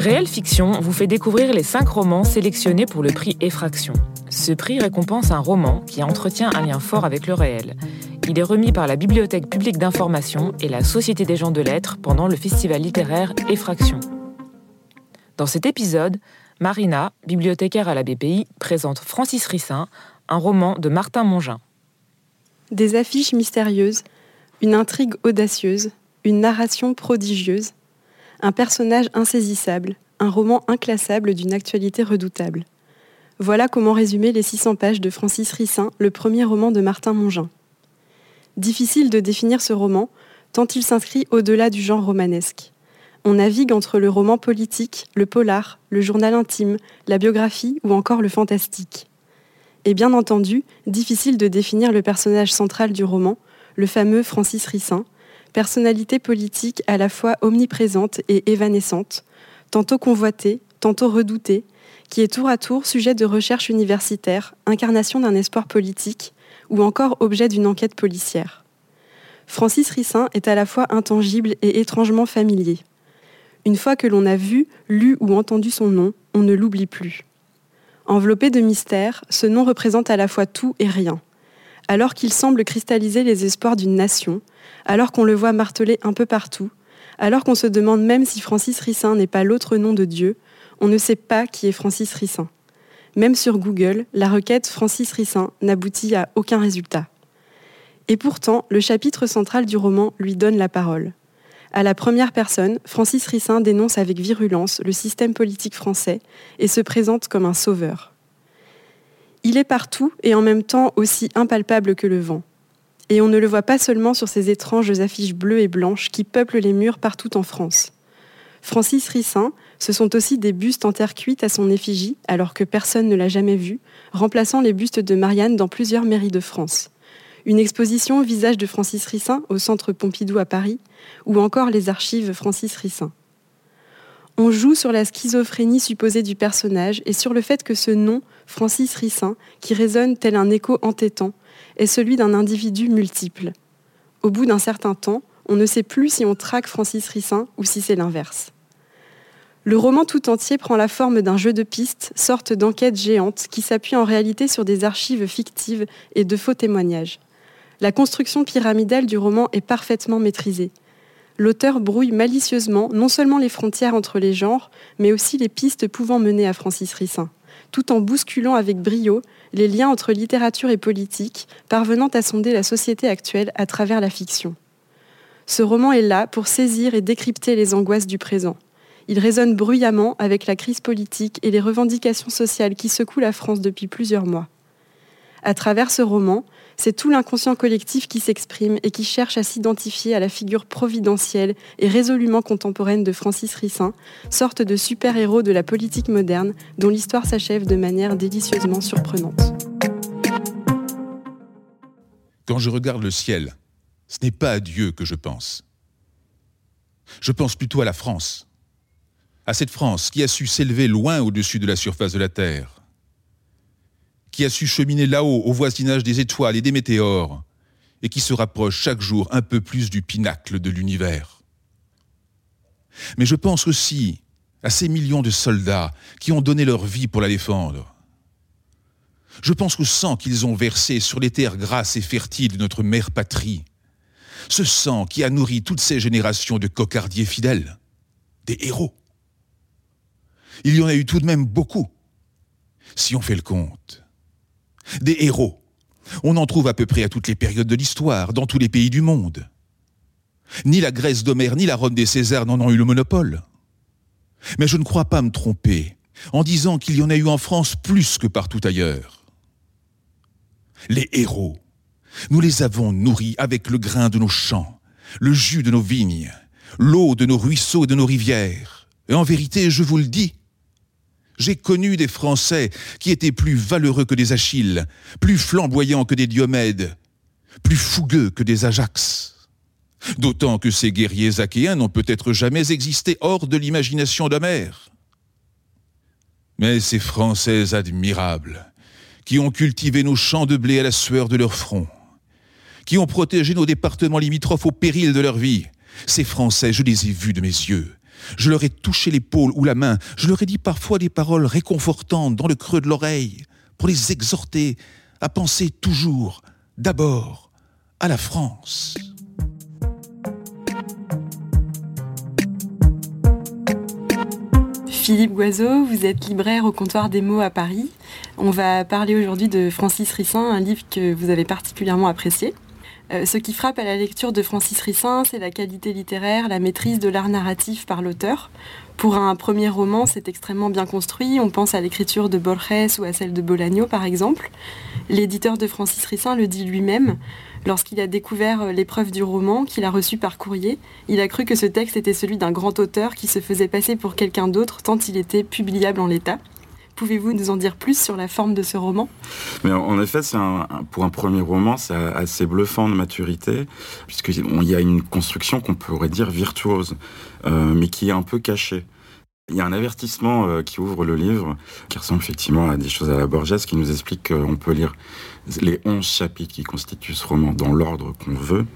Réelle Fiction vous fait découvrir les cinq romans sélectionnés pour le prix Effraction. Ce prix récompense un roman qui entretient un lien fort avec le réel. Il est remis par la Bibliothèque publique d'information et la Société des gens de lettres pendant le festival littéraire Effraction. Dans cet épisode, Marina, bibliothécaire à la BPI, présente Francis Rissin, un roman de Martin Mongin. Des affiches mystérieuses, une intrigue audacieuse, une narration prodigieuse, un personnage insaisissable, un roman inclassable d'une actualité redoutable. Voilà comment résumer les 600 pages de Francis Rissin, le premier roman de Martin Mongin. Difficile de définir ce roman, tant il s'inscrit au-delà du genre romanesque. On navigue entre le roman politique, le polar, le journal intime, la biographie ou encore le fantastique. Et bien entendu, difficile de définir le personnage central du roman, le fameux Francis Rissin, personnalité politique à la fois omniprésente et évanescente, tantôt convoitée, tantôt redoutée, qui est tour à tour sujet de recherche universitaire, incarnation d'un espoir politique, ou encore objet d'une enquête policière. Francis Rissin est à la fois intangible et étrangement familier. Une fois que l'on a vu, lu ou entendu son nom, on ne l'oublie plus. Enveloppé de mystère, ce nom représente à la fois tout et rien. Alors qu'il semble cristalliser les espoirs d'une nation, alors qu'on le voit marteler un peu partout, alors qu'on se demande même si Francis Rissin n'est pas l'autre nom de Dieu, on ne sait pas qui est Francis Rissin. Même sur Google, la requête Francis Rissin n'aboutit à aucun résultat. Et pourtant, le chapitre central du roman lui donne la parole. À la première personne, Francis Rissin dénonce avec virulence le système politique français et se présente comme un sauveur. Il est partout et en même temps aussi impalpable que le vent. Et on ne le voit pas seulement sur ces étranges affiches bleues et blanches qui peuplent les murs partout en France. Francis Rissin, ce sont aussi des bustes en terre cuite à son effigie, alors que personne ne l'a jamais vu, remplaçant les bustes de Marianne dans plusieurs mairies de France. Une exposition Visage de Francis Rissin au Centre Pompidou à Paris, ou encore les archives Francis Rissin. On joue sur la schizophrénie supposée du personnage et sur le fait que ce nom, Francis Rissin, qui résonne tel un écho entêtant, est celui d'un individu multiple. Au bout d'un certain temps, on ne sait plus si on traque Francis Rissin ou si c'est l'inverse. Le roman tout entier prend la forme d'un jeu de pistes, sorte d'enquête géante qui s'appuie en réalité sur des archives fictives et de faux témoignages. La construction pyramidale du roman est parfaitement maîtrisée. L'auteur brouille malicieusement non seulement les frontières entre les genres, mais aussi les pistes pouvant mener à Francis Rissin, tout en bousculant avec brio les liens entre littérature et politique, parvenant à sonder la société actuelle à travers la fiction. Ce roman est là pour saisir et décrypter les angoisses du présent. Il résonne bruyamment avec la crise politique et les revendications sociales qui secouent la France depuis plusieurs mois. À travers ce roman, c'est tout l'inconscient collectif qui s'exprime et qui cherche à s'identifier à la figure providentielle et résolument contemporaine de Francis Rissin, sorte de super-héros de la politique moderne dont l'histoire s'achève de manière délicieusement surprenante. Quand je regarde le ciel, ce n'est pas à Dieu que je pense. Je pense plutôt à la France, à cette France qui a su s'élever loin au-dessus de la surface de la Terre, qui a su cheminer là-haut au voisinage des étoiles et des météores, et qui se rapproche chaque jour un peu plus du pinacle de l'univers. Mais je pense aussi à ces millions de soldats qui ont donné leur vie pour la défendre. Je pense au sang qu'ils ont versé sur les terres grasses et fertiles de notre mère patrie. Ce sang qui a nourri toutes ces générations de cocardiers fidèles, des héros. Il y en a eu tout de même beaucoup, si on fait le compte. Des héros. On en trouve à peu près à toutes les périodes de l'histoire, dans tous les pays du monde. Ni la Grèce d'Homère, ni la Rome des Césars n'en ont eu le monopole. Mais je ne crois pas me tromper en disant qu'il y en a eu en France plus que partout ailleurs. Les héros, nous les avons nourris avec le grain de nos champs, le jus de nos vignes, l'eau de nos ruisseaux et de nos rivières. Et en vérité, je vous le dis, j'ai connu des Français qui étaient plus valeureux que des Achilles, plus flamboyants que des Diomèdes, plus fougueux que des Ajax. D'autant que ces guerriers achéens n'ont peut-être jamais existé hors de l'imagination d'Homère. Mais ces Français admirables, qui ont cultivé nos champs de blé à la sueur de leur front, qui ont protégé nos départements limitrophes au péril de leur vie, ces Français, je les ai vus de mes yeux, Je leur ai touché l'épaule ou la main. Je leur ai dit parfois des paroles réconfortantes dans le creux de l'oreille pour les exhorter à penser toujours, d'abord, à la France. Philippe Guizot, vous êtes libraire au comptoir des mots à Paris. On va parler aujourd'hui de Francis Rissin, un livre que vous avez particulièrement apprécié. Euh, ce qui frappe à la lecture de Francis Rissin, c'est la qualité littéraire, la maîtrise de l'art narratif par l'auteur. Pour un premier roman, c'est extrêmement bien construit. On pense à l'écriture de Borges ou à celle de Bolaño, par exemple. L'éditeur de Francis Rissin le dit lui-même. Lorsqu'il a découvert euh, l'épreuve du roman, qu'il a reçu par courrier, il a cru que ce texte était celui d'un grand auteur qui se faisait passer pour quelqu'un d'autre tant il était publiable en l'état. Pouvez-vous nous en dire plus sur la forme de ce roman? Mais en effet, pour un premier roman, c'est assez bluffant de maturité, puisqu'il y a une construction qu'on pourrait dire virtuose, euh, mais qui est un peu cachée. Il y a un avertissement euh, qui ouvre le livre, qui ressemble effectivement à des choses à la Borges, qui nous explique qu'on peut lire les onze chapitres qui constituent ce roman dans l'ordre qu'on veut,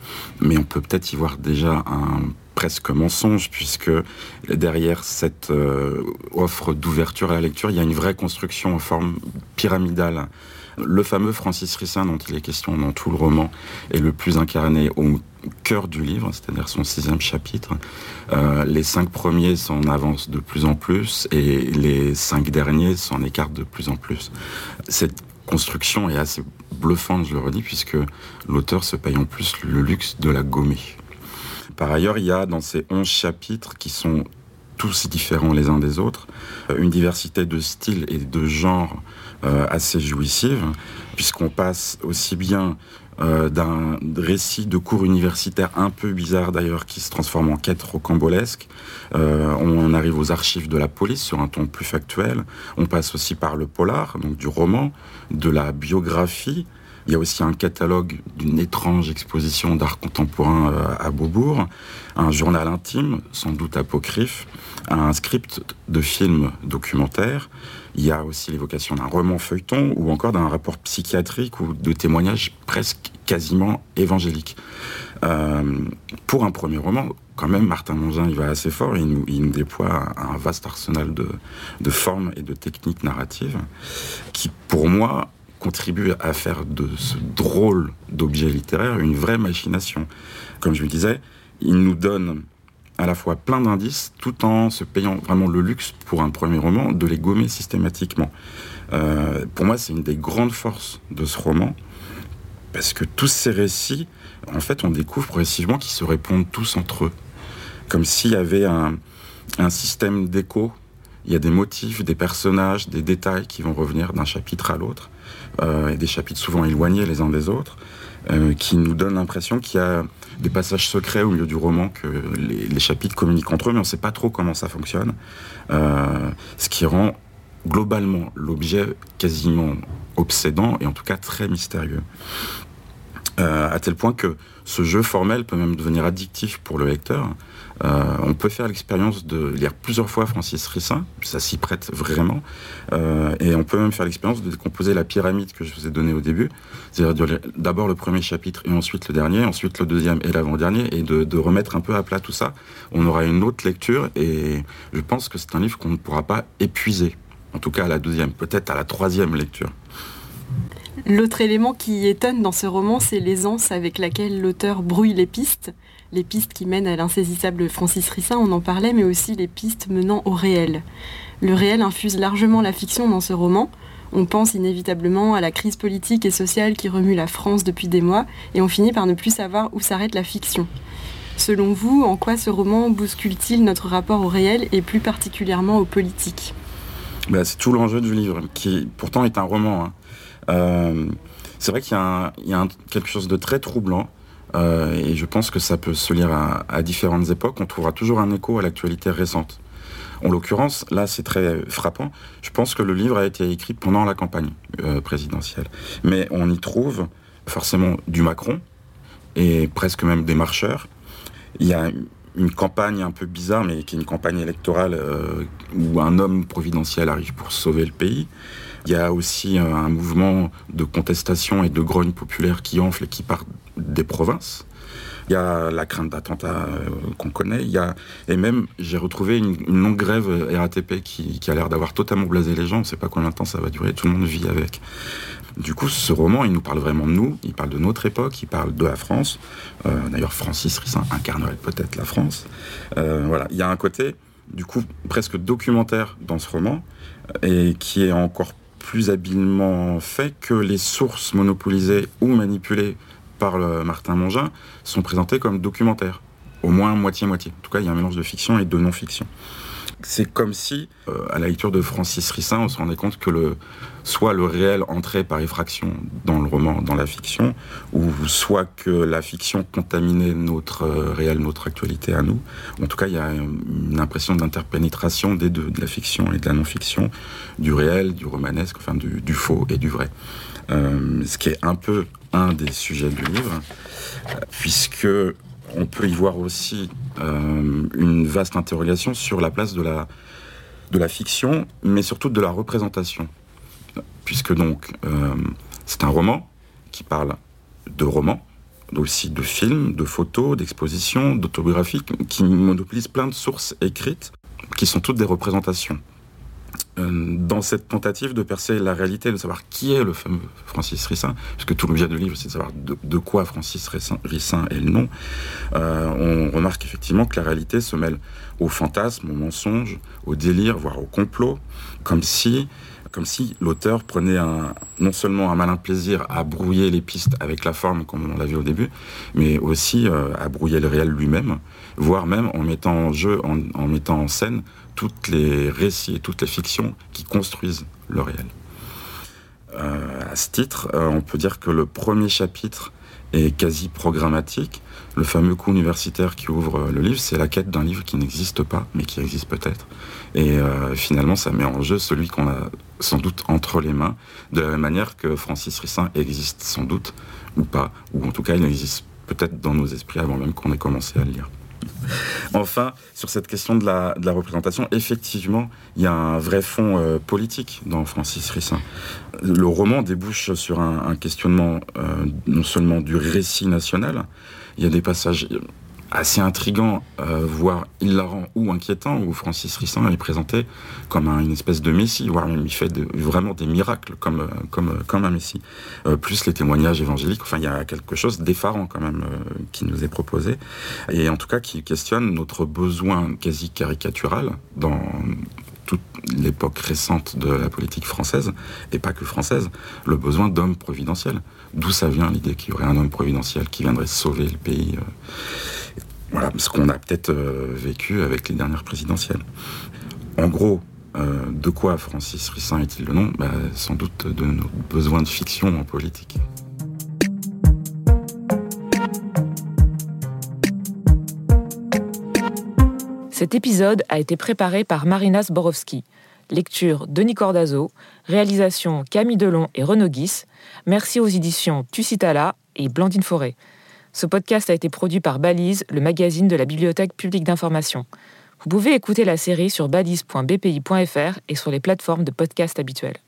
mais on peut peut-être y voir déjà un presque mensonge, puisque derrière cette euh, offre d'ouverture à la lecture, il y a une vraie construction en forme pyramidale. Le fameux Francis Rissin, dont il est question dans tout le roman, est le plus incarné au cœur du livre, c'est-à-dire son sixième chapitre. Euh, les cinq premiers s'en avancent de plus en plus et les cinq derniers s'en écartent de plus en plus. Cette construction est assez bluffante, je le redis, puisque l'auteur se paye en plus le luxe de la gommer. Par ailleurs, il y a dans ces onze chapitres qui sont tous différents les uns des autres, euh, une diversité de styles et de genres euh, assez jouissive, puisqu'on passe aussi bien euh, d'un récit de cours universitaire un peu bizarre d'ailleurs qui se transforme en quête rocambolesque. on arrive aux archives de la police sur un ton plus factuel. On passe aussi par le polar, donc du roman, de la biographie, il y a aussi un catalogue d'une étrange exposition d'art contemporain euh, à Beaubourg, un journal intime, sans doute apocryphe, un script de film documentaire. Il y a aussi l'évocation d'un roman feuilleton ou encore d'un rapport psychiatrique ou de témoignages presque quasiment évangéliques. Euh, pour un premier roman, quand même, Martin Mongin, il va assez fort. Il nous, il nous déploie un vaste arsenal de, de formes et de techniques narratives qui, pour moi, contribue à faire de ce drôle d'objet littéraire une vraie machination. Comme je vous disais, il nous donne à la fois plein d'indices, tout en se payant vraiment le luxe pour un premier roman de les gommer systématiquement. Euh, pour moi, c'est une des grandes forces de ce roman, parce que tous ces récits, en fait, on découvre progressivement qu'ils se répondent tous entre eux, comme s'il y avait un système d'écho. Il y a des motifs, des personnages, des détails qui vont revenir d'un chapitre à l'autre. Euh, et des chapitres souvent éloignés les uns des autres, euh, qui nous donnent l'impression qu'il y a des passages secrets au milieu du roman, que les, chapitres communiquent entre eux, mais on ne sait pas trop comment ça fonctionne. Euh, ce qui rend globalement l'objet quasiment obsédant et en tout cas très mystérieux. À tel point que ce jeu formel peut même devenir addictif pour le lecteur. Euh, on peut faire l'expérience de lire plusieurs fois Francis Rissin, ça s'y prête vraiment, euh, et on peut même faire l'expérience de décomposer la pyramide que je vous ai donnée au début, c'est-à-dire d'abord le premier chapitre et ensuite le dernier, ensuite le deuxième et l'avant-dernier, et de, de, remettre un peu à plat tout ça. On aura une autre lecture, et je pense que c'est un livre qu'on ne pourra pas épuiser, en tout cas à la deuxième, peut-être à la troisième lecture. L'autre élément qui étonne dans ce roman, c'est l'aisance avec laquelle l'auteur brouille les pistes les pistes qui mènent à l'insaisissable Francis Rissin, on en parlait, mais aussi les pistes menant au réel. Le réel infuse largement la fiction dans ce roman. On pense inévitablement à la crise politique et sociale qui remue la France depuis des mois, et on finit par ne plus savoir où s'arrête la fiction. Selon vous, en quoi ce roman bouscule-t-il notre rapport au réel et plus particulièrement au politique? Bah, C'est tout l'enjeu du livre, qui pourtant est un roman. Hein. Euh, c'est vrai qu'il y a, quelque chose de très troublant euh, et je pense que ça peut se lire à, différentes époques. On trouvera toujours un écho à l'actualité récente. En l'occurrence, là, c'est très frappant. Je pense que le livre a été écrit pendant la campagne euh, présidentielle. Mais on y trouve forcément du Macron et presque même des marcheurs. Il y a une campagne un peu bizarre, mais qui est une campagne électorale euh, où un homme providentiel arrive pour sauver le pays. Il y a aussi un mouvement de contestation et de grogne populaire qui enfle et qui part des provinces. Il y a la crainte d'attentat euh, qu'on connaît. Y a et même j'ai retrouvé une, longue grève RATP qui, a l'air d'avoir totalement blasé les gens. On ne sait pas combien de temps ça va durer. Tout le monde vit avec. Du coup, ce roman, il nous parle vraiment de nous, il parle de notre époque, il parle de la France. Euh, d'ailleurs, Francis Rissin incarnerait peut-être la France. Euh, voilà, il y a un côté, du coup, presque documentaire dans ce roman, et qui est encore plus habilement fait que les sources monopolisées ou manipulées par le Martin Mongin sont présentées comme documentaires. Au moins moitié-moitié. En tout cas, il y a un mélange de fiction et de non-fiction c'est comme si, euh, à la lecture de Francis Rissin, on se rendait compte que le, soit le réel entrait par effraction dans le roman, dans la fiction, ou soit que la fiction contaminait notre euh, réel, notre actualité à nous. En tout cas, il y a une impression d'interpénétration des deux, de la fiction et de la non-fiction, du réel, du romanesque, enfin du, faux et du vrai. Euh, ce qui est un peu un des sujets du livre, puisque on peut y voir aussi euh, une vaste interrogation sur la place de la, fiction, mais surtout de la représentation. Puisque donc, euh, c'est un roman qui parle de romans, aussi de films, de photos, d'expositions, d'autobiographies, qui monopolise plein de sources écrites, qui sont toutes des représentations. Euh, dans cette tentative de percer la réalité, de savoir qui est le fameux Francis Rissin, puisque tout l'objet du livre, c'est de savoir de, quoi Francis Rissin est le nom, euh, on remarque effectivement que la réalité se mêle au fantasme, au mensonge, au délire, voire au complot, comme si comme si l'auteur prenait non seulement un malin plaisir à brouiller les pistes avec la forme, comme on l'a vu au début, mais aussi euh, à brouiller le réel lui-même, voire même en mettant en jeu, en, mettant en scène toutes les récits et toutes les fictions qui construisent le réel. Euh, à ce titre, euh, on peut dire que le premier chapitre est quasi programmatique. Le fameux coup universitaire qui ouvre le livre, c'est la quête d'un livre qui n'existe pas, mais qui existe peut-être. Et euh, finalement, ça met en jeu celui qu'on a sans doute entre les mains, de la même manière que Francis Rissin existe sans doute, ou pas, ou en tout cas, il existe peut-être dans nos esprits avant même qu'on ait commencé à le lire. Enfin, sur cette question de la, représentation, effectivement, il y a un vrai fond euh, politique dans Francis Rissin. Le roman débouche sur un, questionnement euh, non seulement du récit national, il y a des passages assez intrigant, euh, voire hilarant ou inquiétant, où Francis Rissin est présenté comme une espèce de messie, voire même il fait vraiment des miracles comme, euh, comme, euh, comme un messie. plus les témoignages évangéliques, enfin il y a quelque chose d'effarant quand même qui nous est proposé, et en tout cas qui questionne notre besoin quasi caricatural dans toute l'époque récente de la politique française, et pas que française, le besoin d'hommes providentiels. D'où ça vient l'idée qu'il y aurait un homme providentiel qui viendrait sauver le pays voilà, ce qu'on a peut-être euh, vécu avec les dernières présidentielles. En gros, euh, de quoi Francis Rissin est-il le nom? Bah, Sans doute de nos besoins de fiction en politique. Cet épisode a été préparé par Marina Zborowski. Lecture Denis Cordazo, réalisation Camille Delon et Renaud Guis. Merci aux éditions Tucitala et Blandine Forêt. Ce podcast a été produit par Balise, le magazine de la Bibliothèque publique d'information. Vous pouvez écouter la série sur balise.bpi.fr et sur les plateformes de podcast habituelles.